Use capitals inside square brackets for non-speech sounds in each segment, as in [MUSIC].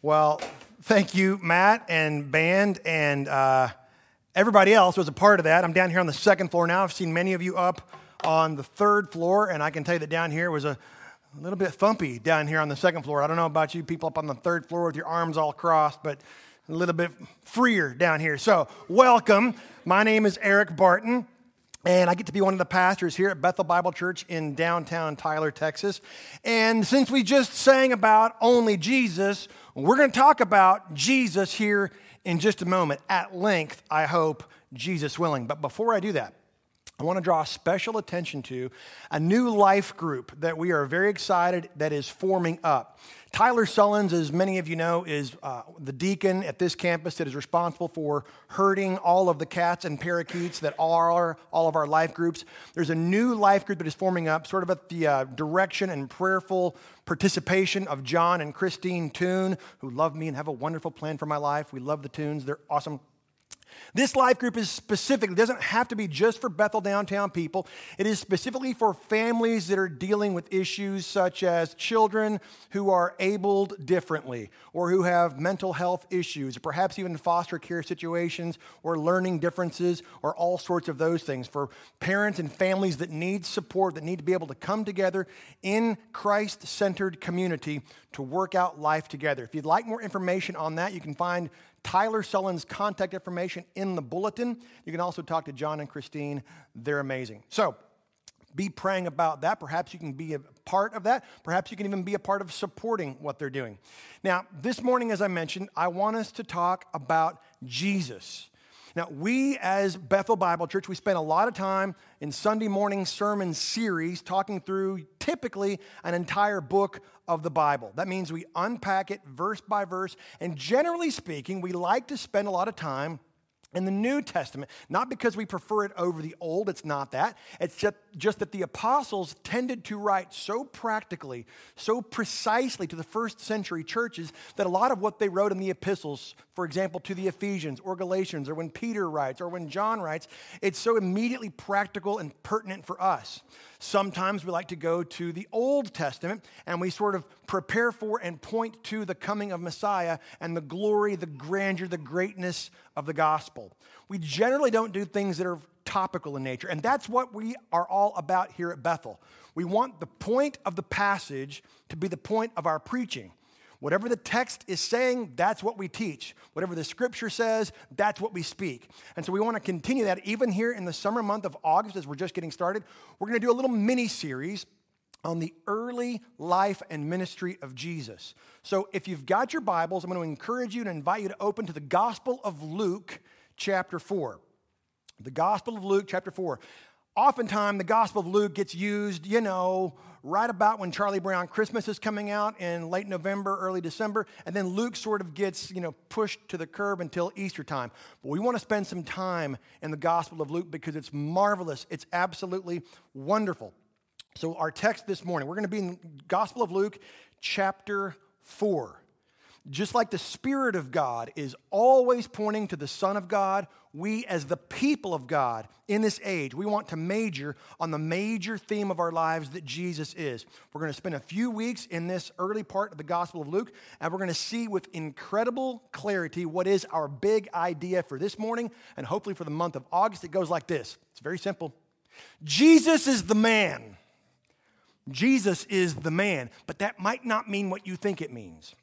Well, thank you, Matt and band, and uh, everybody else was a part of that. I'm down here on the second floor now. I've seen many of you up on the third floor, and I can tell you that down here was a, a little bit thumpy down here on the second floor. I don't know about you people up on the third floor with your arms all crossed, but a little bit freer down here. So, welcome. My name is Eric Barton. And I get to be one of the pastors here at Bethel Bible Church in downtown Tyler, Texas. And since we just sang about only Jesus, we're going to talk about Jesus here in just a moment, at length, I hope, Jesus willing. But before I do that, I want to draw special attention to a new life group that we are very excited that is forming up. Tyler Sullins, as many of you know, is uh, the deacon at this campus that is responsible for herding all of the cats and parakeets that are all of our life groups. There's a new life group that is forming up, sort of at the uh, direction and prayerful participation of John and Christine Toon, who love me and have a wonderful plan for my life. We love the Toons, they're awesome this life group is specific, it doesn't have to be just for Bethel downtown people. It is specifically for families that are dealing with issues such as children who are abled differently or who have mental health issues, or perhaps even foster care situations or learning differences or all sorts of those things. For parents and families that need support, that need to be able to come together in Christ centered community to work out life together. If you'd like more information on that, you can find Tyler Sullen's contact information in the bulletin. You can also talk to John and Christine. They're amazing. So, be praying about that. Perhaps you can be a part of that. Perhaps you can even be a part of supporting what they're doing. Now, this morning, as I mentioned, I want us to talk about Jesus. Now, we as Bethel Bible Church, we spend a lot of time in Sunday morning sermon series talking through typically an entire book of the Bible. That means we unpack it verse by verse, and generally speaking, we like to spend a lot of time in the New Testament, not because we prefer it over the Old, it's not that. It's just, just that the apostles tended to write so practically, so precisely to the first century churches that a lot of what they wrote in the epistles, for example, to the Ephesians or Galatians, or when Peter writes, or when John writes, it's so immediately practical and pertinent for us. Sometimes we like to go to the Old Testament and we sort of prepare for and point to the coming of Messiah and the glory, the grandeur, the greatness of the gospel. We generally don't do things that are topical in nature, and that's what we are all about here at Bethel. We want the point of the passage to be the point of our preaching. Whatever the text is saying, that's what we teach. Whatever the scripture says, that's what we speak. And so we want to continue that even here in the summer month of August as we're just getting started. We're going to do a little mini series on the early life and ministry of Jesus. So if you've got your Bibles, I'm going to encourage you and invite you to open to the Gospel of Luke, chapter 4. The Gospel of Luke, chapter 4 oftentimes the Gospel of Luke gets used, you know, right about when Charlie Brown Christmas is coming out in late November, early December, and then Luke sort of gets, you know, pushed to the curb until Easter time. But we want to spend some time in the Gospel of Luke because it's marvelous. It's absolutely wonderful. So our text this morning, we're going to be in Gospel of Luke chapter 4. Just like the Spirit of God is always pointing to the Son of God, we as the people of God in this age, we want to major on the major theme of our lives that Jesus is. We're going to spend a few weeks in this early part of the Gospel of Luke, and we're going to see with incredible clarity what is our big idea for this morning and hopefully for the month of August. It goes like this it's very simple Jesus is the man. Jesus is the man, but that might not mean what you think it means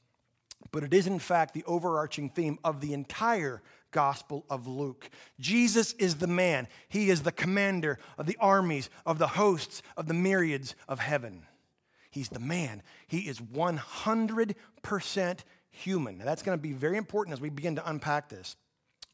but it is, in fact, the overarching theme of the entire Gospel of Luke. Jesus is the man, he is the commander of the armies, of the hosts, of the myriads of heaven. He's the man, he is 100% human. Now, that's going to be very important as we begin to unpack this.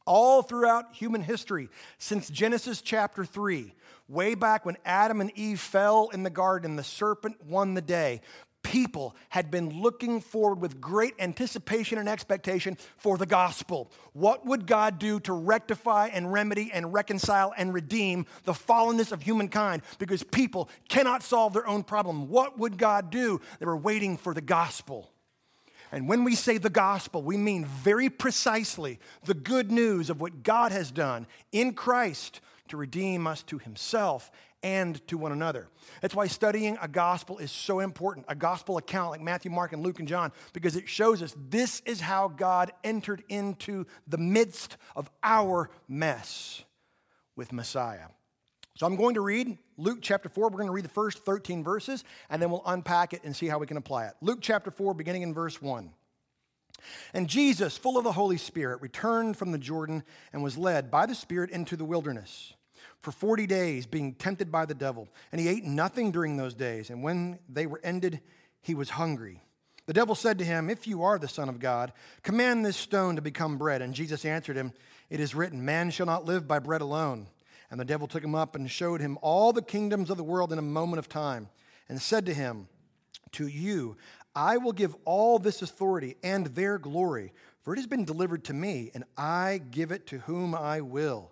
All throughout human history, since Genesis chapter 3, way back when Adam and Eve fell in the garden, the serpent won the day people had been looking forward with great anticipation and expectation for the gospel. What would God do to rectify and remedy and reconcile and redeem the fallenness of humankind? Because people cannot solve their own problem. What would God do? They were waiting for the gospel. And when we say the gospel, we mean very precisely the good news of what God has done in Christ to redeem us to himself and to one another. That's why studying a gospel is so important, a gospel account like Matthew, Mark, and Luke and John, because it shows us this is how God entered into the midst of our mess with Messiah. So I'm going to read Luke chapter 4. We're going to read the first 13 verses, and then we'll unpack it and see how we can apply it. Luke chapter 4, beginning in verse 1. And Jesus, full of the Holy Spirit, returned from the Jordan and was led by the Spirit into the wilderness for 40 days, being tempted by the devil. And he ate nothing during those days. And when they were ended, he was hungry. The devil said to him, If you are the Son of God, command this stone to become bread. And Jesus answered him, It is written, Man shall not live by bread alone. And the devil took him up and showed him all the kingdoms of the world in a moment of time, and said to him, To you I will give all this authority and their glory, for it has been delivered to me, and I give it to whom I will.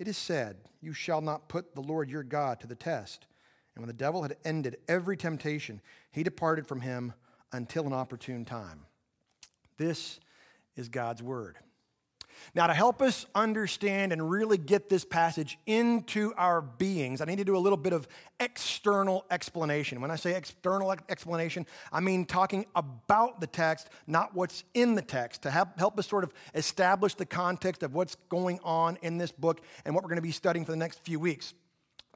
It is said, You shall not put the Lord your God to the test. And when the devil had ended every temptation, he departed from him until an opportune time. This is God's word. Now, to help us understand and really get this passage into our beings, I need to do a little bit of external explanation. When I say external explanation, I mean talking about the text, not what's in the text, to help, us sort of establish the context of what's going on in this book and what we're going to be studying for the next few weeks.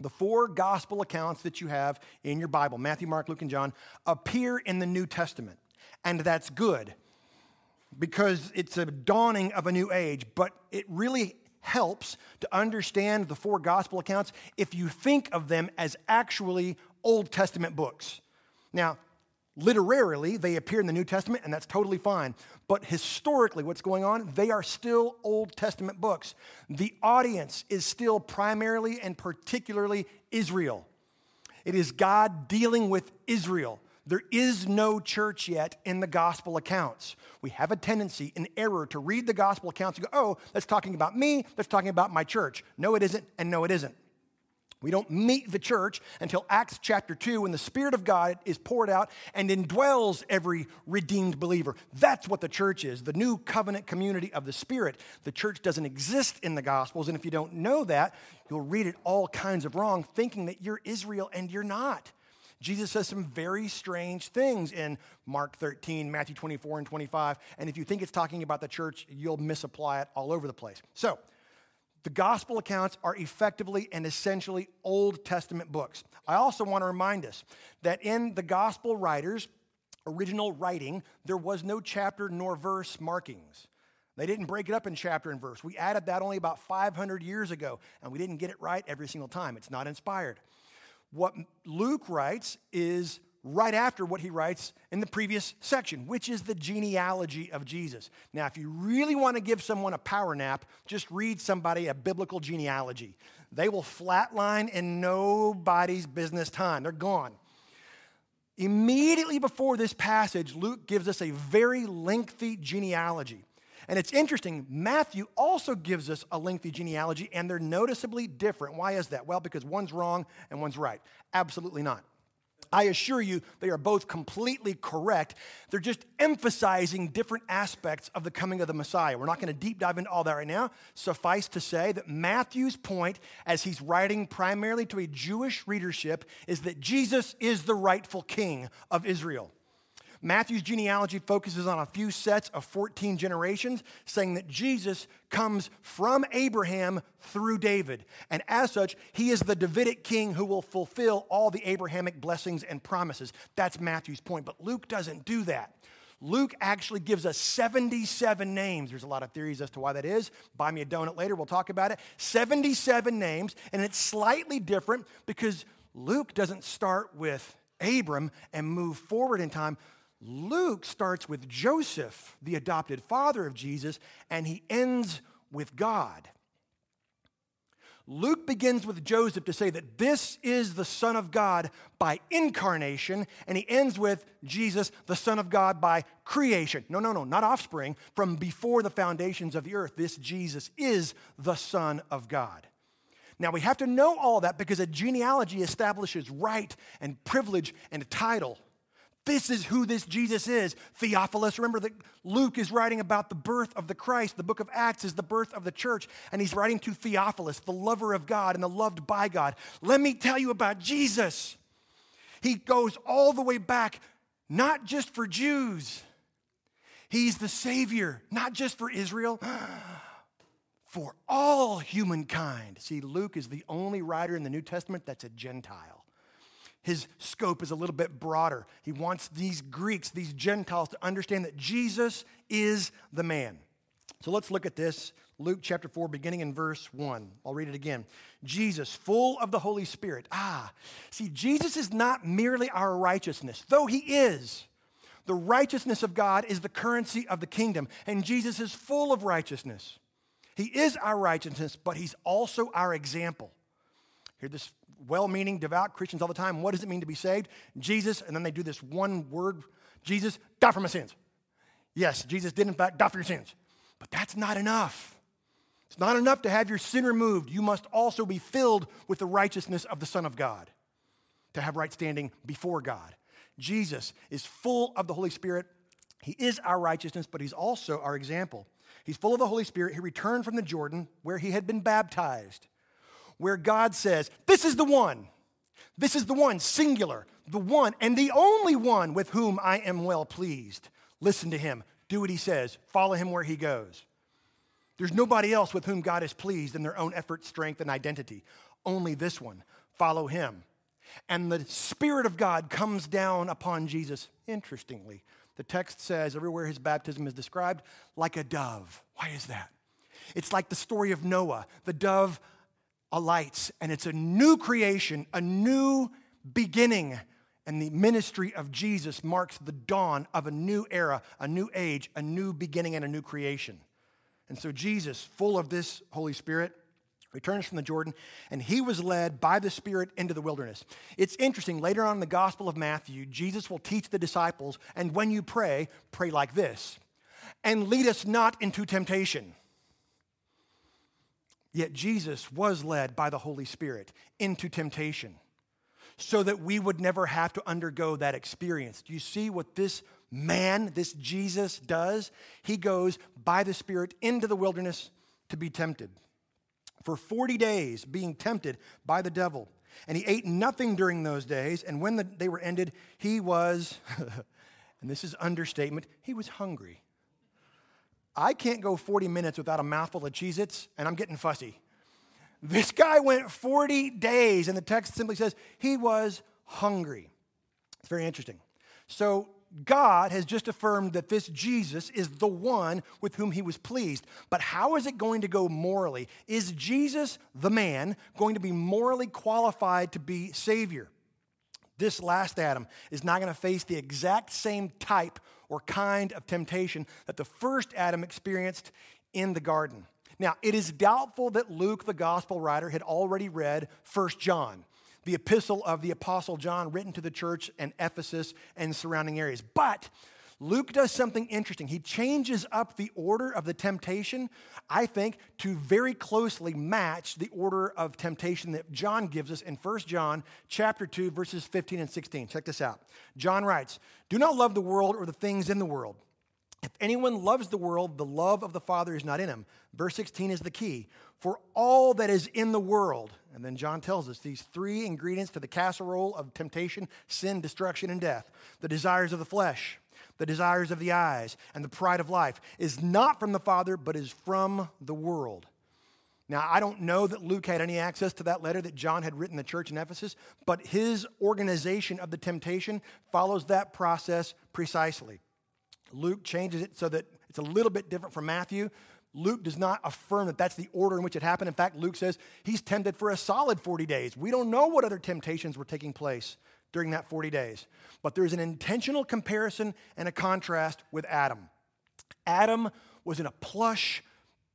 The four gospel accounts that you have in your Bible, Matthew, Mark, Luke, and John, appear in the New Testament. And that's good because it's a dawning of a new age, but it really helps to understand the four gospel accounts if you think of them as actually Old Testament books. Now, literarily, they appear in the New Testament, and that's totally fine. But historically, what's going on? They are still Old Testament books. The audience is still primarily and particularly Israel. It is God dealing with Israel. There is no church yet in the gospel accounts. We have a tendency, an error, to read the gospel accounts and go, oh, that's talking about me, that's talking about my church. No, it isn't, and no, it isn't. We don't meet the church until Acts chapter 2 when the Spirit of God is poured out and indwells every redeemed believer. That's what the church is, the new covenant community of the Spirit. The church doesn't exist in the Gospels, and if you don't know that, you'll read it all kinds of wrong, thinking that you're Israel and you're not. Jesus says some very strange things in Mark 13, Matthew 24, and 25. And if you think it's talking about the church, you'll misapply it all over the place. So, the gospel accounts are effectively and essentially Old Testament books. I also want to remind us that in the gospel writers' original writing, there was no chapter nor verse markings. They didn't break it up in chapter and verse. We added that only about 500 years ago, and we didn't get it right every single time. It's not inspired. What Luke writes is right after what he writes in the previous section, which is the genealogy of Jesus. Now, if you really want to give someone a power nap, just read somebody a biblical genealogy. They will flatline in nobody's business time, they're gone. Immediately before this passage, Luke gives us a very lengthy genealogy. And it's interesting, Matthew also gives us a lengthy genealogy, and they're noticeably different. Why is that? Well, because one's wrong and one's right. Absolutely not. I assure you, they are both completely correct. They're just emphasizing different aspects of the coming of the Messiah. We're not going to deep dive into all that right now. Suffice to say that Matthew's point, as he's writing primarily to a Jewish readership, is that Jesus is the rightful king of Israel. Matthew's genealogy focuses on a few sets of 14 generations, saying that Jesus comes from Abraham through David. And as such, he is the Davidic king who will fulfill all the Abrahamic blessings and promises. That's Matthew's point. But Luke doesn't do that. Luke actually gives us 77 names. There's a lot of theories as to why that is. Buy me a donut later, we'll talk about it. 77 names, and it's slightly different because Luke doesn't start with Abram and move forward in time. Luke starts with Joseph, the adopted father of Jesus, and he ends with God. Luke begins with Joseph to say that this is the Son of God by incarnation, and he ends with Jesus, the Son of God by creation. No, no, no, not offspring, from before the foundations of the earth. This Jesus is the Son of God. Now, we have to know all that because a genealogy establishes right and privilege and title. This is who this Jesus is. Theophilus, remember that Luke is writing about the birth of the Christ. The book of Acts is the birth of the church, and he's writing to Theophilus, the lover of God and the loved by God. Let me tell you about Jesus. He goes all the way back, not just for Jews, he's the Savior, not just for Israel. [GASPS] For all humankind. See, Luke is the only writer in the New Testament that's a Gentile his scope is a little bit broader. He wants these Greeks, these Gentiles, to understand that Jesus is the man. So let's look at this. Luke chapter 4, beginning in verse 1. I'll read it again. Jesus, full of the Holy Spirit. Ah, see, Jesus is not merely our righteousness, though he is. The righteousness of God is the currency of the kingdom, and Jesus is full of righteousness. He is our righteousness, but he's also our example. Hear this well meaning, devout Christians all the time. What does it mean to be saved? Jesus, and then they do this one word Jesus, die for my sins. Yes, Jesus did, in fact, die for your sins. But that's not enough. It's not enough to have your sin removed. You must also be filled with the righteousness of the Son of God to have right standing before God. Jesus is full of the Holy Spirit. He is our righteousness, but He's also our example. He's full of the Holy Spirit. He returned from the Jordan where He had been baptized where God says, This is the one. This is the one, singular, the one, and the only one with whom I am well pleased. Listen to him, do what he says, follow him where he goes. There's nobody else with whom God is pleased in their own effort, strength, and identity. Only this one. Follow him. And the Spirit of God comes down upon Jesus. Interestingly, the text says everywhere his baptism is described, like a dove. Why is that? It's like the story of Noah. The dove alights, and it's a new creation, a new beginning. And the ministry of Jesus marks the dawn of a new era, a new age, a new beginning, and a new creation. And so Jesus, full of this Holy Spirit, returns from the Jordan, and he was led by the Spirit into the wilderness. It's interesting, later on in the Gospel of Matthew, Jesus will teach the disciples, and when you pray, pray like this and lead us not into temptation. Yet Jesus was led by the Holy Spirit into temptation so that we would never have to undergo that experience. Do you see what this man, this Jesus, does? He goes by the Spirit into the wilderness to be tempted. For 40 days, being tempted by the devil. And he ate nothing during those days. And when the, they were ended, he was, [LAUGHS] and this is understatement, he was hungry. I can't go 40 minutes without a mouthful of Cheez Its, and I'm getting fussy. This guy went 40 days, and the text simply says he was hungry. It's very interesting. So, God has just affirmed that this Jesus is the one with whom he was pleased. But how is it going to go morally? Is Jesus, the man, going to be morally qualified to be Savior? This last Adam is not going to face the exact same type or kind of temptation that the first Adam experienced in the garden. Now, it is doubtful that Luke, the gospel writer, had already read 1 John, the epistle of the apostle John written to the church in Ephesus and surrounding areas. But Luke does something interesting. He changes up the order of the temptation, I think, to very closely match the order of temptation that John gives us in 1 John chapter 2 verses 15 and 16. Check this out. John writes, "Do not love the world or the things in the world. If anyone loves the world, the love of the Father is not in him." Verse 16 is the key. For all that is in the world, and then John tells us these three ingredients to the casserole of temptation, sin, destruction, and death the desires of the flesh, the desires of the eyes, and the pride of life is not from the Father, but is from the world. Now, I don't know that Luke had any access to that letter that John had written the church in Ephesus, but his organization of the temptation follows that process precisely. Luke changes it so that it's a little bit different from Matthew. Luke does not affirm that that's the order in which it happened. In fact, Luke says he's tempted for a solid 40 days. We don't know what other temptations were taking place during that 40 days. But there's an intentional comparison and a contrast with Adam. Adam was in a plush,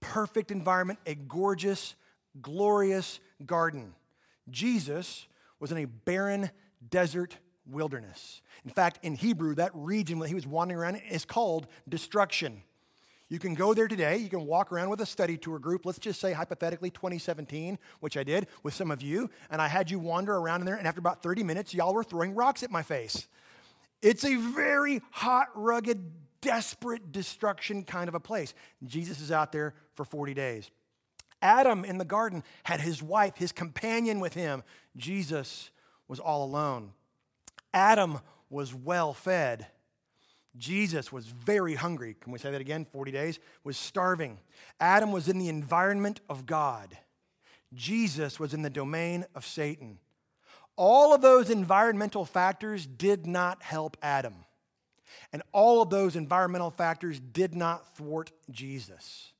perfect environment, a gorgeous, glorious garden. Jesus was in a barren desert wilderness. In fact, in Hebrew, that region that he was wandering around is called destruction. You can go there today. You can walk around with a study tour group. Let's just say, hypothetically, 2017, which I did with some of you. And I had you wander around in there. And after about 30 minutes, y'all were throwing rocks at my face. It's a very hot, rugged, desperate destruction kind of a place. Jesus is out there for 40 days. Adam in the garden had his wife, his companion with him. Jesus was all alone. Adam was well fed. Jesus was very hungry. Can we say that again? 40 days, was starving. Adam was in the environment of God. Jesus was in the domain of Satan. All of those environmental factors did not help Adam. And all of those environmental factors did not thwart Jesus.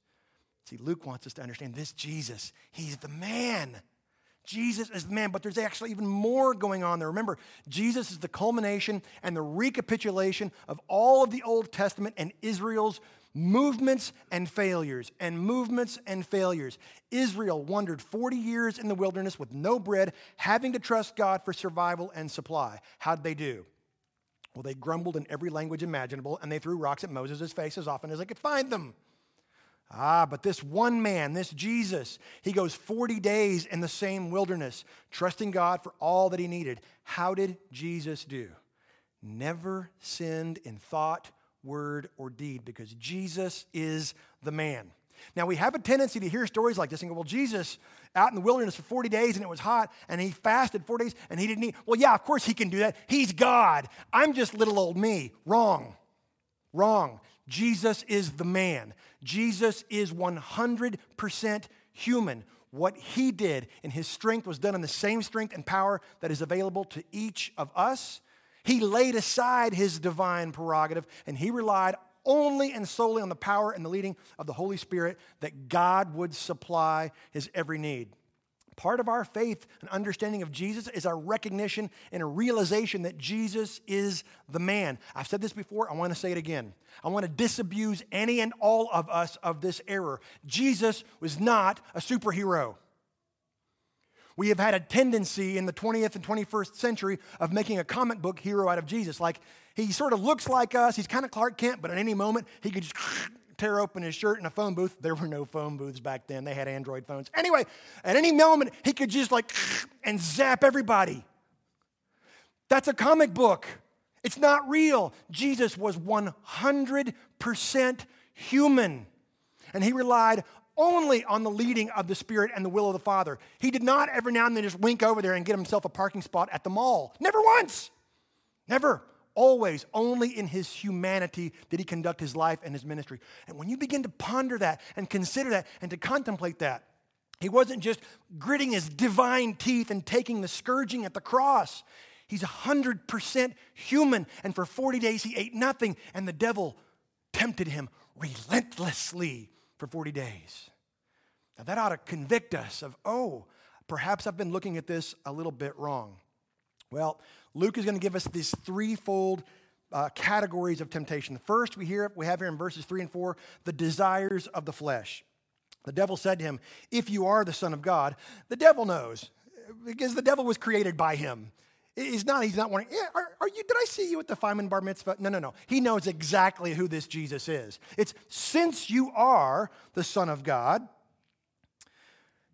See, Luke wants us to understand this Jesus, he's the man. Jesus is the man, but there's actually even more going on there. Remember, Jesus is the culmination and the recapitulation of all of the Old Testament and Israel's movements and failures, and movements and failures. Israel wandered 40 years in the wilderness with no bread, having to trust God for survival and supply. How'd they do? Well, they grumbled in every language imaginable, and they threw rocks at Moses' face as often as they could find them. Ah, but this one man, this Jesus, he goes 40 days in the same wilderness, trusting God for all that he needed. How did Jesus do? Never sinned in thought, word, or deed because Jesus is the man. Now, we have a tendency to hear stories like this and go, well, Jesus out in the wilderness for 40 days and it was hot and he fasted 40 days and he didn't eat. Well, yeah, of course he can do that. He's God. I'm just little old me. Wrong. Wrong. Jesus is the man. Jesus is 100% human. What he did in his strength was done in the same strength and power that is available to each of us. He laid aside his divine prerogative and he relied only and solely on the power and the leading of the Holy Spirit that God would supply his every need. Part of our faith and understanding of Jesus is our recognition and a realization that Jesus is the man. I've said this before, I want to say it again. I want to disabuse any and all of us of this error. Jesus was not a superhero. We have had a tendency in the 20th and 21st century of making a comic book hero out of Jesus. Like, he sort of looks like us, he's kind of Clark Kent, but at any moment, he could just [LAUGHS] tear open his shirt in a phone booth. There were no phone booths back then, they had Android phones. Anyway, at any moment, he could just like [SNIFFS] and zap everybody. That's a comic book. It's not real. Jesus was 100% human, and he relied only on the leading of the Spirit and the will of the Father. He did not every now and then just wink over there and get himself a parking spot at the mall. Never once. Never always, only in his humanity did he conduct his life and his ministry. And when you begin to ponder that and consider that and to contemplate that, he wasn't just gritting his divine teeth and taking the scourging at the cross. He's 100% human. And for 40 days, he ate nothing. And the devil tempted him relentlessly for 40 days. Now, that ought to convict us of, oh, perhaps I've been looking at this a little bit wrong. Well, Luke is going to give us these threefold uh, categories of temptation. The first we hear we have here in verses three and four, the desires of the flesh. The devil said to him, "If you are the Son of God," the devil knows because the devil was created by him. He's not. He's not wondering. Yeah, are, are, you? Did I see you at the Feynman Bar Mitzvah? No, no, no. He knows exactly who this Jesus is. It's since you are the Son of God,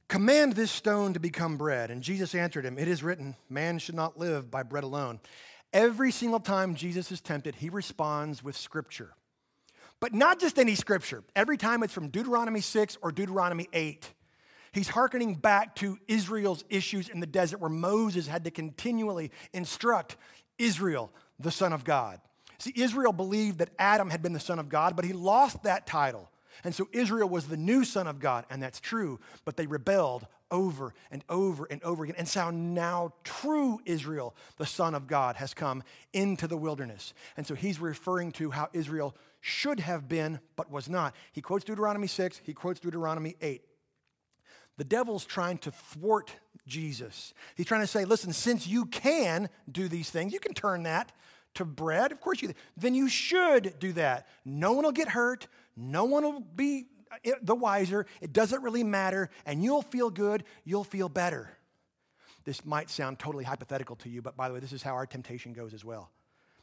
Command this stone to become bread. And Jesus answered him, It is written, man should not live by bread alone. Every single time Jesus is tempted, he responds with scripture. But not just any scripture. Every time it's from Deuteronomy 6 or Deuteronomy 8. He's hearkening back to Israel's issues in the desert where Moses had to continually instruct Israel, the Son of God. See, Israel believed that Adam had been the Son of God, but he lost that title. And so Israel was the new son of God, and that's true, but they rebelled over and over and over again. And so now true Israel, the son of God, has come into the wilderness. And so he's referring to how Israel should have been, but was not. He quotes Deuteronomy 6, he quotes Deuteronomy 8. The devil's trying to thwart Jesus. He's trying to say, listen, since you can do these things, you can turn that to bread. Of course you then you should do that. No one will get hurt. No one will be uh, the wiser. It doesn't really matter, and you'll feel good, you'll feel better. This might sound totally hypothetical to you, but by the way, this is how our temptation goes as well.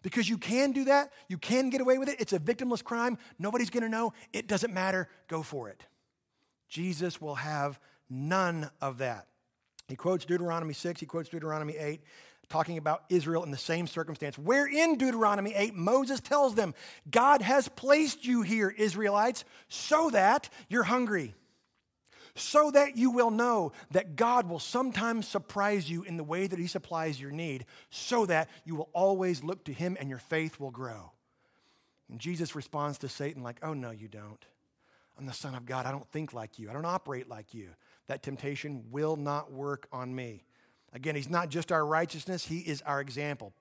Because you can do that, you can get away with it. It's a victimless crime. Nobody's going to know. It doesn't matter. Go for it. Jesus will have none of that. He quotes Deuteronomy 6, he quotes Deuteronomy 8, talking about Israel in the same circumstance. Where in Deuteronomy 8, Moses tells them, God has placed you here, Israelites, so that you're hungry so that you will know that God will sometimes surprise you in the way that He supplies your need, so that you will always look to Him and your faith will grow. And Jesus responds to Satan like, Oh, no, you don't. I'm the Son of God. I don't think like you, I don't operate like you. That temptation will not work on me. Again, He's not just our righteousness, He is our example.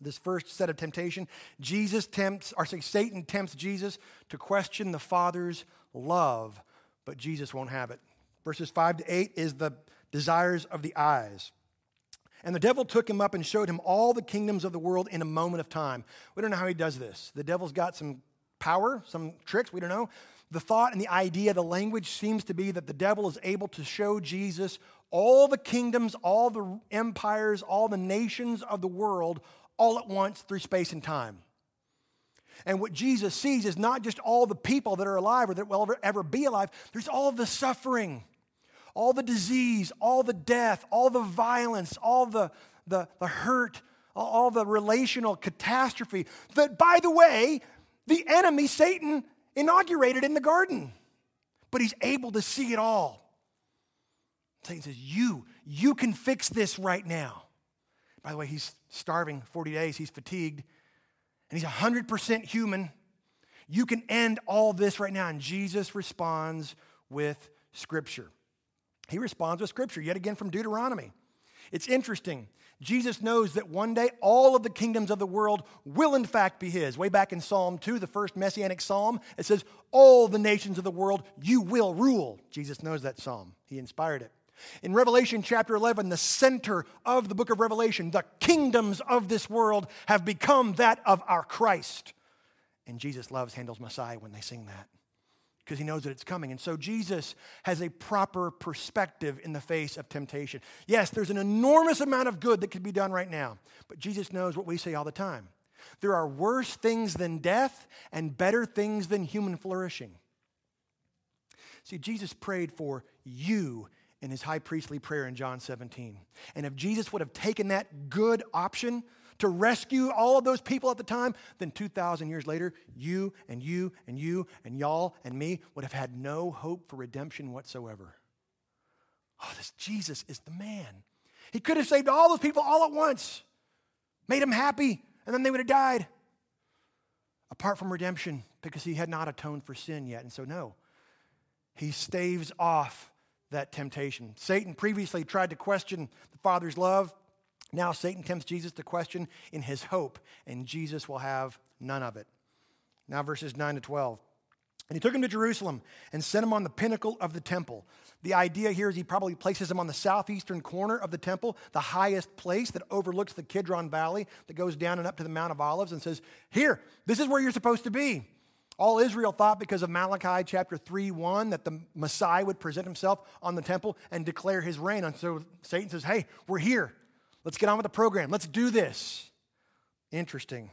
This first set of temptation, Jesus tempts, or say Satan tempts Jesus to question the Father's love but Jesus won't have it. Verses 5 to 8 is the desires of the eyes. And the devil took him up and showed him all the kingdoms of the world in a moment of time. We don't know how he does this. The devil's got some power, some tricks, we don't know. The thought and the idea, the language seems to be that the devil is able to show Jesus all the kingdoms, all the empires, all the nations of the world all at once through space and time. And what Jesus sees is not just all the people that are alive or that will ever, ever be alive, there's all the suffering, all the disease, all the death, all the violence, all the, the, the hurt, all the relational catastrophe that, by the way, the enemy, Satan, inaugurated in the garden. But he's able to see it all. Satan says, You, you can fix this right now. By the way, he's starving 40 days, he's fatigued and he's 100% human. You can end all this right now. And Jesus responds with Scripture. He responds with Scripture, yet again from Deuteronomy. It's interesting. Jesus knows that one day all of the kingdoms of the world will in fact be his. Way back in Psalm 2, the first messianic psalm, it says, All the nations of the world you will rule. Jesus knows that psalm, he inspired it. In Revelation chapter 11, the center of the book of Revelation, the kingdoms of this world have become that of our Christ. And Jesus loves Handel's Messiah when they sing that because he knows that it's coming. And so Jesus has a proper perspective in the face of temptation. Yes, there's an enormous amount of good that could be done right now, but Jesus knows what we say all the time. There are worse things than death and better things than human flourishing. See, Jesus prayed for you in his high priestly prayer in John 17. And if Jesus would have taken that good option to rescue all of those people at the time, then 2,000 years later, you and you and you and y'all and me would have had no hope for redemption whatsoever. Oh, this Jesus is the man. He could have saved all those people all at once, made them happy, and then they would have died. Apart from redemption, because he had not atoned for sin yet. And so, no, he staves off that temptation. Satan previously tried to question the Father's love. Now Satan tempts Jesus to question in his hope, and Jesus will have none of it. Now, verses 9 to 12. And he took him to Jerusalem and set him on the pinnacle of the temple. The idea here is he probably places him on the southeastern corner of the temple, the highest place that overlooks the Kidron Valley that goes down and up to the Mount of Olives, and says, Here, this is where you're supposed to be. All Israel thought because of Malachi chapter 3 1 that the Messiah would present himself on the temple and declare his reign. And so Satan says, Hey, we're here. Let's get on with the program. Let's do this. Interesting.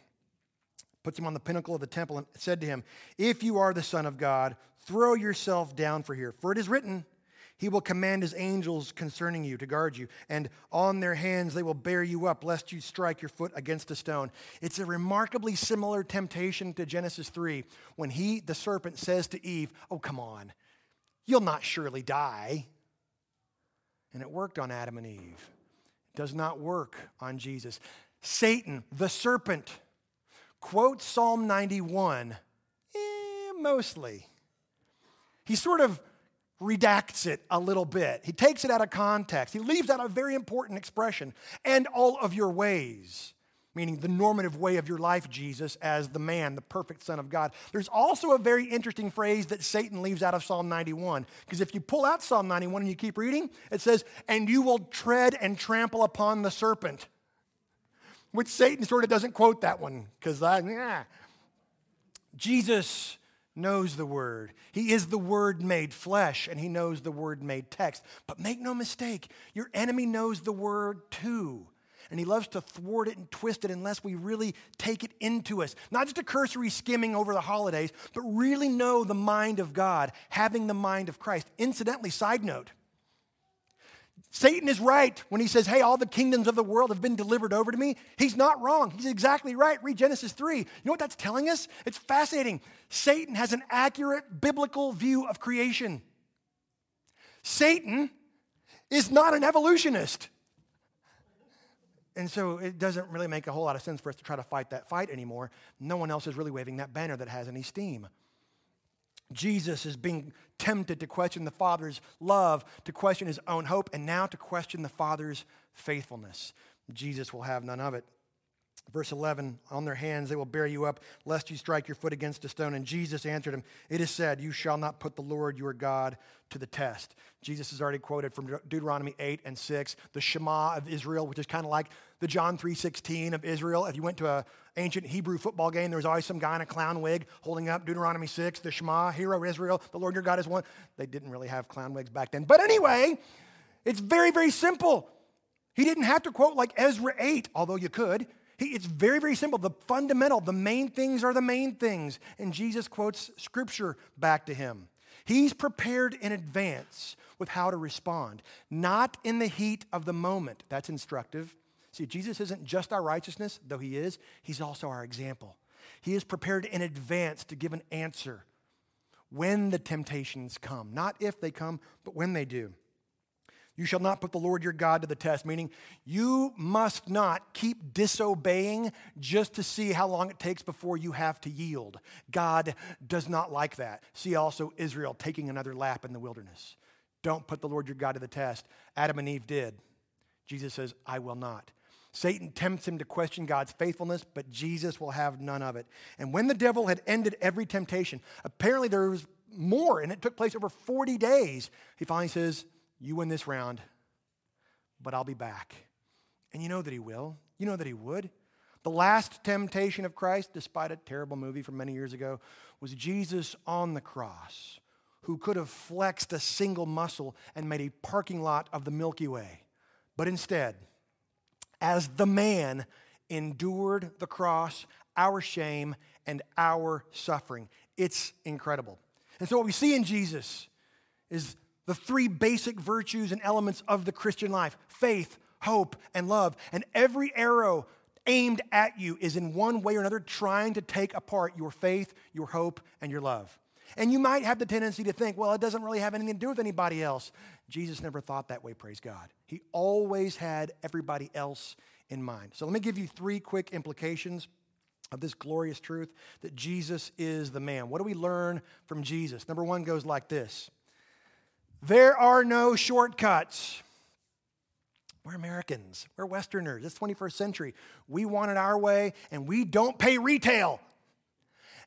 Puts him on the pinnacle of the temple and said to him, If you are the Son of God, throw yourself down for here. For it is written, he will command his angels concerning you to guard you, and on their hands they will bear you up, lest you strike your foot against a stone. It's a remarkably similar temptation to Genesis 3 when he, the serpent, says to Eve, Oh, come on, you'll not surely die. And it worked on Adam and Eve. It does not work on Jesus. Satan, the serpent, quotes Psalm 91 eh, mostly. He sort of redacts it a little bit. He takes it out of context. He leaves out a very important expression and all of your ways, meaning the normative way of your life, Jesus, as the man, the perfect Son of God. There's also a very interesting phrase that Satan leaves out of Psalm 91, because if you pull out Psalm 91 and you keep reading, it says, And you will tread and trample upon the serpent. Which Satan sort of doesn't quote that one, because I, yeah. Jesus knows the Word. He is the Word made flesh, and He knows the Word made text. But make no mistake, your enemy knows the Word too. And he loves to thwart it and twist it unless we really take it into us. Not just a cursory skimming over the holidays, but really know the mind of God, having the mind of Christ. Incidentally, side note, Satan is right when he says, Hey, all the kingdoms of the world have been delivered over to me. He's not wrong. He's exactly right. Read Genesis 3. You know what that's telling us? It's fascinating. Satan has an accurate biblical view of creation. Satan is not an evolutionist. And so it doesn't really make a whole lot of sense for us to try to fight that fight anymore. No one else is really waving that banner that has any steam. Jesus is being tempted to question the Father's love, to question his own hope, and now to question the Father's faithfulness. Jesus will have none of it. Verse 11, on their hands they will bear you up, lest you strike your foot against a stone. And Jesus answered him, It is said, You shall not put the Lord your God to the test. Jesus has already quoted from Deuteronomy 8 and 6, the Shema of Israel, which is kind of like the John 3.16 of Israel. If you went to an ancient Hebrew football game, there was always some guy in a clown wig holding up Deuteronomy 6, the Shema, Hear O Israel, the Lord your God is one. They didn't really have clown wigs back then. But anyway, it's very, very simple. He didn't have to quote like Ezra 8, although you could. He, it's very, very simple. The fundamental, the main things are the main things. And Jesus quotes scripture back to him. He's prepared in advance with how to respond, not in the heat of the moment. That's instructive. See, Jesus isn't just our righteousness, though he is, he's also our example. He is prepared in advance to give an answer when the temptations come, not if they come, but when they do. You shall not put the Lord your God to the test, meaning you must not keep disobeying just to see how long it takes before you have to yield. God does not like that. See also Israel taking another lap in the wilderness. Don't put the Lord your God to the test. Adam and Eve did. Jesus says, I will not. Satan tempts him to question God's faithfulness, but Jesus will have none of it. And when the devil had ended every temptation, apparently there was more, and it took place over 40 days, he finally says, you win this round, but I'll be back. And you know that He will. You know that He would. The last temptation of Christ, despite a terrible movie from many years ago, was Jesus on the cross, who could have flexed a single muscle and made a parking lot of the Milky Way. But instead, as the man, endured the cross, our shame, and our suffering. It's incredible. And so, what we see in Jesus is the three basic virtues and elements of the Christian life faith, hope, and love. And every arrow aimed at you is in one way or another trying to take apart your faith, your hope, and your love. And you might have the tendency to think, well, it doesn't really have anything to do with anybody else. Jesus never thought that way, praise God. He always had everybody else in mind. So let me give you three quick implications of this glorious truth that Jesus is the man. What do we learn from Jesus? Number one goes like this there are no shortcuts. We're Americans. We're Westerners. It's 21st century. We want it our way, and we don't pay retail.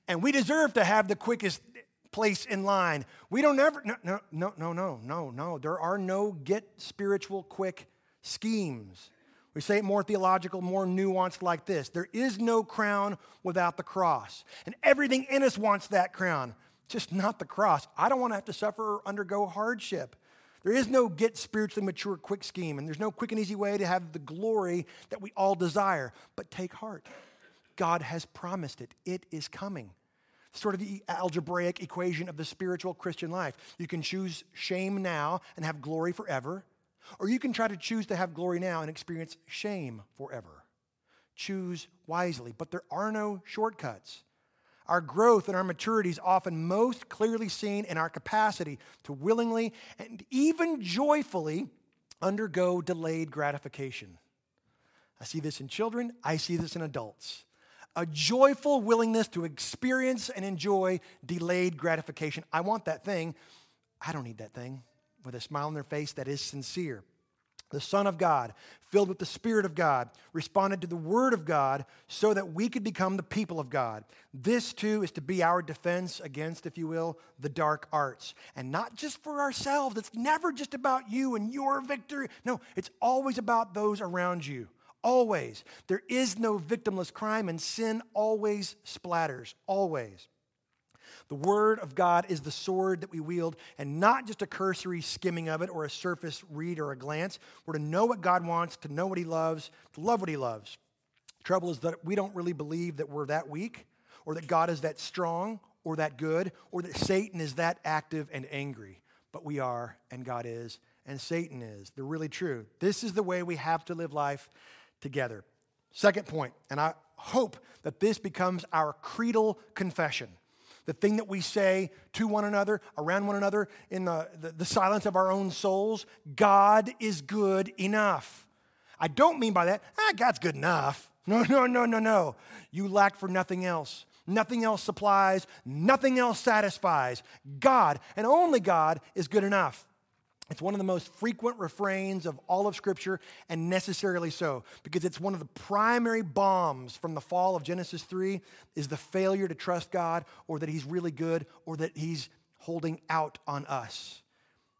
And we deserve to have the quickest place in line. We don't ever, no, no, no, no, no, no, no. There are no get spiritual quick schemes. We say it more theological, more nuanced like this There is no crown without the cross. And everything in us wants that crown just not the cross. I don't want to have to suffer or undergo hardship. There is no get spiritually mature quick scheme, and there's no quick and easy way to have the glory that we all desire. But take heart. God has promised it, it is coming. Sort of the algebraic equation of the spiritual Christian life. You can choose shame now and have glory forever, or you can try to choose to have glory now and experience shame forever. Choose wisely, but there are no shortcuts. Our growth and our maturity is often most clearly seen in our capacity to willingly and even joyfully undergo delayed gratification. I see this in children, I see this in adults. A joyful willingness to experience and enjoy delayed gratification. I want that thing. I don't need that thing. With a smile on their face that is sincere the Son of God, filled with the Spirit of God, responded to the Word of God so that we could become the people of God. This, too, is to be our defense against, if you will, the dark arts. And not just for ourselves. It's never just about you and your victory. No, it's always about those around you. Always. There is no victimless crime, and sin always splatters. Always. The Word of God is the sword that we wield, and not just a cursory skimming of it or a surface read or a glance. We're to know what God wants, to know what He loves, to love what He loves. Trouble is that we don't really believe that we're that weak, or that God is that strong, or that good, or that Satan is that active and angry. But we are, and God is, and Satan is. They're really true. This is the way we have to live life together. Second point, and I hope that this becomes our creedal confession. The thing that we say to one another, around one another, in the, the, the silence of our own souls God is good enough. I don't mean by that, ah, God's good enough. [LAUGHS] No, no, no, no, no. You lack for nothing else. Nothing else supplies, nothing else satisfies. God, and only God, is good enough. It's one of the most frequent refrains of all of Scripture, and necessarily so, because it's one of the primary bombs from the fall of Genesis 3 is the failure to trust God, or that He's really good, or that He's holding out on us.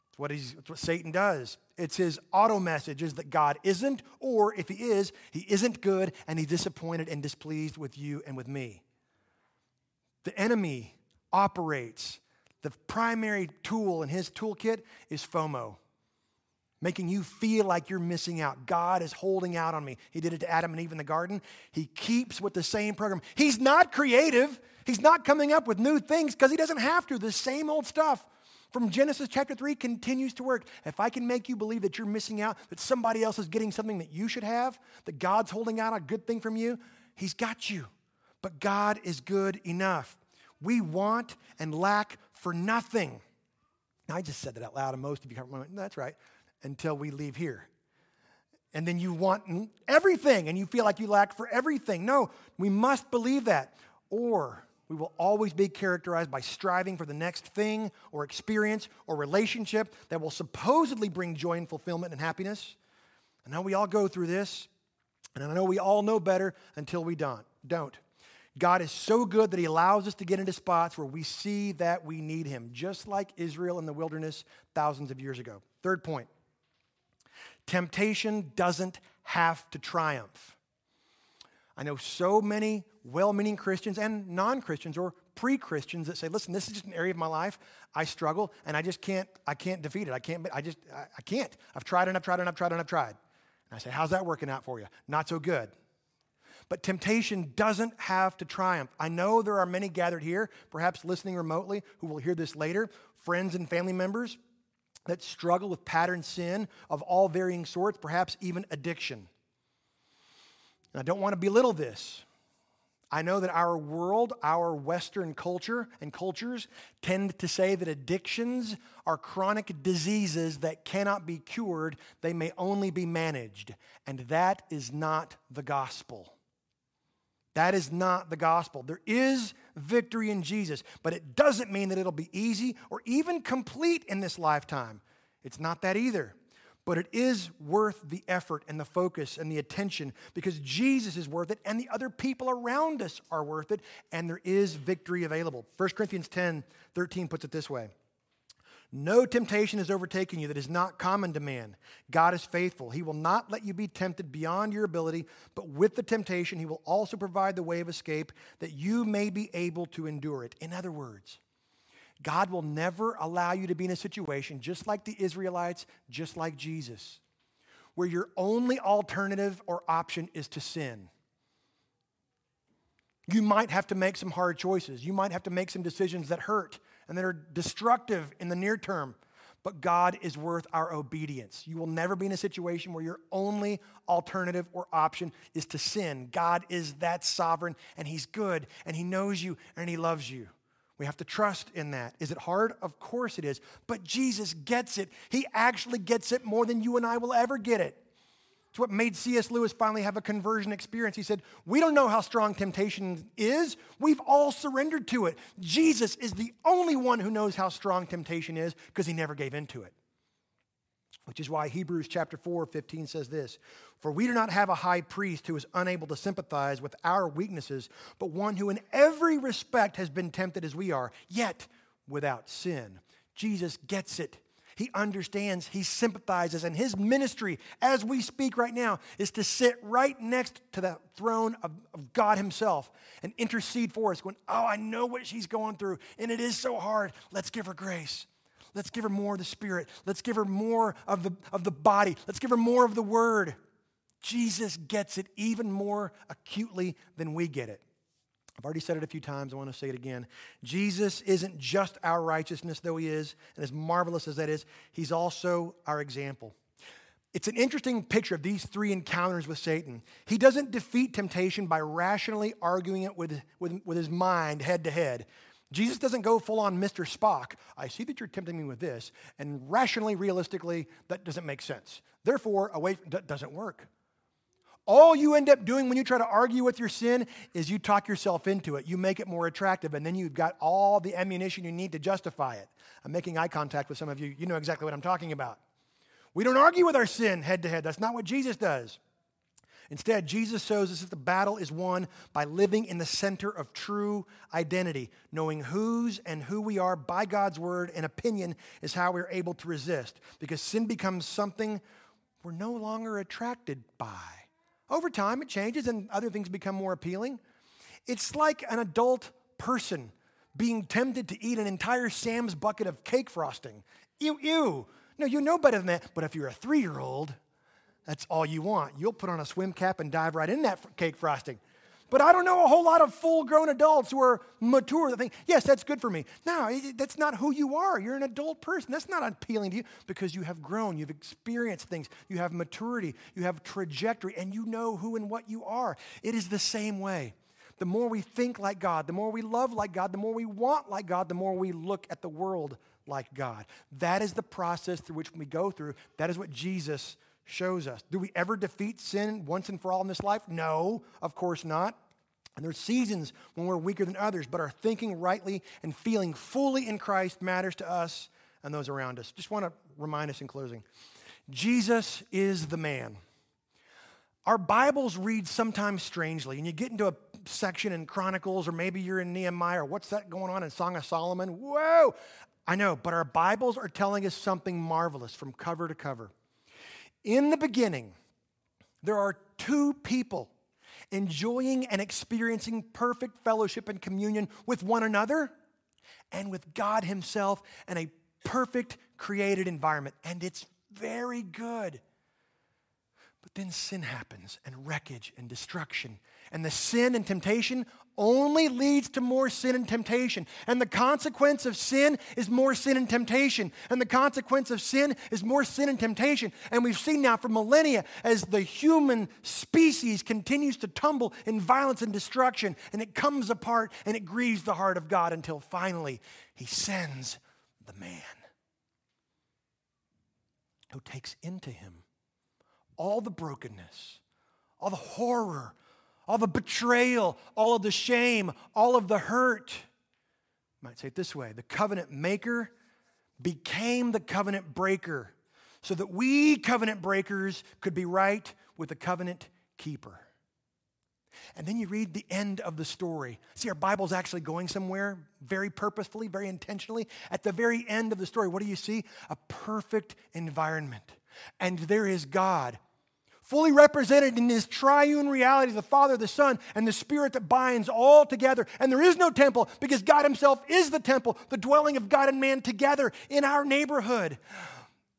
It's what, he's, it's what Satan does. It's his auto message is that God isn't, or if He is, He isn't good, and He's disappointed and displeased with you and with me. The enemy operates the primary tool in his toolkit is FOMO, making you feel like you're missing out. God is holding out on me. He did it to Adam and Eve in the garden. He keeps with the same program. He's not creative, he's not coming up with new things because he doesn't have to. The same old stuff from Genesis chapter 3 continues to work. If I can make you believe that you're missing out, that somebody else is getting something that you should have, that God's holding out a good thing from you, he's got you. But God is good enough. We want and lack for nothing. I just said that out loud, and most of you can't. That's right, until we leave here. And then you want everything, and you feel like you lack for everything. No, we must believe that. Or we will always be characterized by striving for the next thing or experience or relationship that will supposedly bring joy and fulfillment and happiness. And know we all go through this, and I know we all know better until we don't. Don't. God is so good that He allows us to get into spots where we see that we need Him, just like Israel in the wilderness thousands of years ago. Third point temptation doesn't have to triumph. I know so many well meaning Christians and non Christians or pre Christians that say, listen, this is just an area of my life. I struggle and I just can't, I can't defeat it. I can't, I just, I, I can't. I've tried and I've tried and I've tried and I've tried. And I say, how's that working out for you? Not so good. But temptation doesn't have to triumph. I know there are many gathered here, perhaps listening remotely, who will hear this later, friends and family members that struggle with pattern sin of all varying sorts, perhaps even addiction. And I don't want to belittle this. I know that our world, our Western culture and cultures tend to say that addictions are chronic diseases that cannot be cured, they may only be managed. And that is not the gospel. That is not the gospel. There is victory in Jesus, but it doesn't mean that it'll be easy or even complete in this lifetime. It's not that either. But it is worth the effort and the focus and the attention because Jesus is worth it and the other people around us are worth it, and there is victory available. 1 Corinthians 10 13 puts it this way no temptation has overtaken you that is not common to man. God is faithful. He will not let you be tempted beyond your ability, but with the temptation, He will also provide the way of escape that you may be able to endure it. In other words, God will never allow you to be in a situation just like the Israelites, just like Jesus, where your only alternative or option is to sin. You might have to make some hard choices. You might have to make some decisions that hurt and that are destructive in the near term. But God is worth our obedience. You will never be in a situation where your only alternative or option is to sin. God is that sovereign, and He's good, and He knows you, and He loves you. We have to trust in that. Is it hard? Of course it is. But Jesus gets it. He actually gets it more than you and I will ever get it. It's what made C.S. Lewis finally have a conversion experience. He said, We don't know how strong temptation is. We've all surrendered to it. Jesus is the only one who knows how strong temptation is because he never gave in to it. Which is why Hebrews chapter 4, 15 says this For we do not have a high priest who is unable to sympathize with our weaknesses, but one who in every respect has been tempted as we are, yet without sin. Jesus gets it. He understands, he sympathizes, and his ministry, as we speak right now, is to sit right next to the throne of, of, God himself and intercede for us, going, Oh, I know what she's going through, and it is so hard. Let's give her grace. Let's give her more of the Spirit. Let's give her more of the, of the body. Let's give her more of the Word. Jesus gets it even more acutely than we get it. I've already said it a few times. I want to say it again. Jesus isn't just our righteousness, though he is, and as marvelous as that is, he's also our example. It's an interesting picture of these three encounters with Satan. He doesn't defeat temptation by rationally arguing it with, with, with his mind head to head. Jesus doesn't go full on Mr. Spock. I see that you're tempting me with this, and rationally, realistically, that doesn't make sense. Therefore, away that doesn't work. All you end up doing when you try to argue with your sin is you talk yourself into it. You make it more attractive, and then you've got all the ammunition you need to justify it. I'm making eye contact with some of you. You know exactly what I'm talking about. We don't argue with our sin head to head. That's not what Jesus does. Instead, Jesus shows us that the battle is won by living in the center of true identity. Knowing whose and who we are by God's word and opinion is how we're able to resist because sin becomes something we're no longer attracted by. Over time, it changes and other things become more appealing. It's like an adult person being tempted to eat an entire Sam's bucket of cake frosting. Ew, ew. No, you know better than that. But if you're a three year old, that's all you want. You'll put on a swim cap and dive right in that cake frosting. But I don't know a whole lot of full grown adults who are mature that think, yes, that's good for me. No, that's not who you are. You're an adult person. That's not appealing to you because you have grown, you've experienced things, you have maturity, you have trajectory, and you know who and what you are. It is the same way. The more we think like God, the more we love like God, the more we want like God, the more we look at the world like God. That is the process through which we go through. That is what Jesus shows us. Do we ever defeat sin once and for all in this life? No, of course not. And there's seasons when we're weaker than others, but our thinking rightly and feeling fully in Christ matters to us and those around us. Just want to remind us in closing Jesus is the man. Our Bibles read sometimes strangely, and you get into a section in Chronicles, or maybe you're in Nehemiah, or what's that going on in Song of Solomon? Whoa! I know, but our Bibles are telling us something marvelous from cover to cover. In the beginning, there are two people enjoying and experiencing perfect fellowship and communion with one another and with God Himself in a perfect created environment. And it's very good. But then sin happens, and wreckage and destruction. And the sin and temptation only leads to more sin and temptation. And the consequence of sin is more sin and temptation. And the consequence of sin is more sin and temptation. And we've seen now for millennia as the human species continues to tumble in violence and destruction, and it comes apart and it grieves the heart of God until finally he sends the man who takes into him all the brokenness, all the horror, all the betrayal, all of the shame, all of the hurt. I might say it this way the covenant maker became the covenant breaker so that we covenant breakers could be right with the covenant keeper. And then you read the end of the story. See, our Bible's actually going somewhere very purposefully, very intentionally. At the very end of the story, what do you see? A perfect environment. And there is God fully represented in this triune reality the Father, the Son, and the Spirit that binds all together. And there is no temple because God Himself is the temple, the dwelling of God and man together in our neighborhood.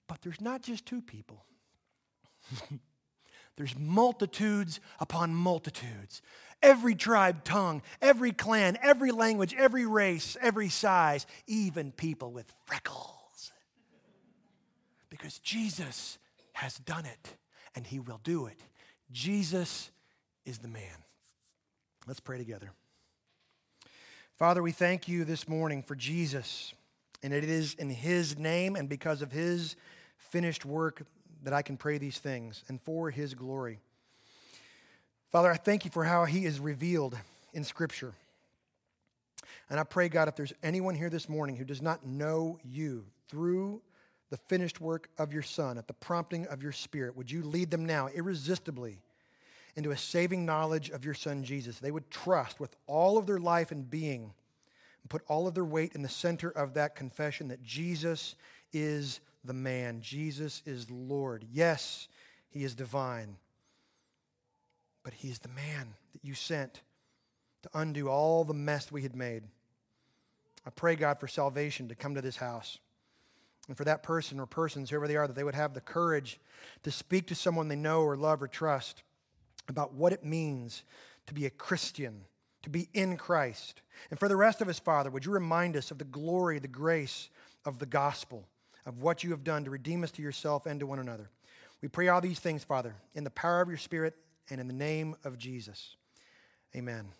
But there's not just two people. [LAUGHS] there's multitudes upon multitudes. Every tribe, tongue, every clan, every language, every race, every size, even people with freckles. Because Jesus has done it and he will do it. Jesus is the man. Let's pray together. Father, we thank you this morning for Jesus. And it is in his name and because of his finished work that I can pray these things and for his glory. Father, I thank you for how he is revealed in Scripture. And I pray, God, if there's anyone here this morning who does not know you through the finished work of your Son, at the prompting of your Spirit, would you lead them now irresistibly into a saving knowledge of your Son Jesus? They would trust with all of their life and being and put all of their weight in the center of that confession that Jesus is the man. Jesus is Lord. Yes, he is divine, but he's the man that you sent to undo all the mess we had made. I pray, God, for salvation to come to this house. And for that person or persons, whoever they are, that they would have the courage to speak to someone they know or love or trust about what it means to be a Christian, to be in Christ. And for the rest of us, Father, would you remind us of the glory, the grace of the gospel, of what you have done to redeem us to yourself and to one another. We pray all these things, Father, in the power of your Spirit and in the name of Jesus. Amen.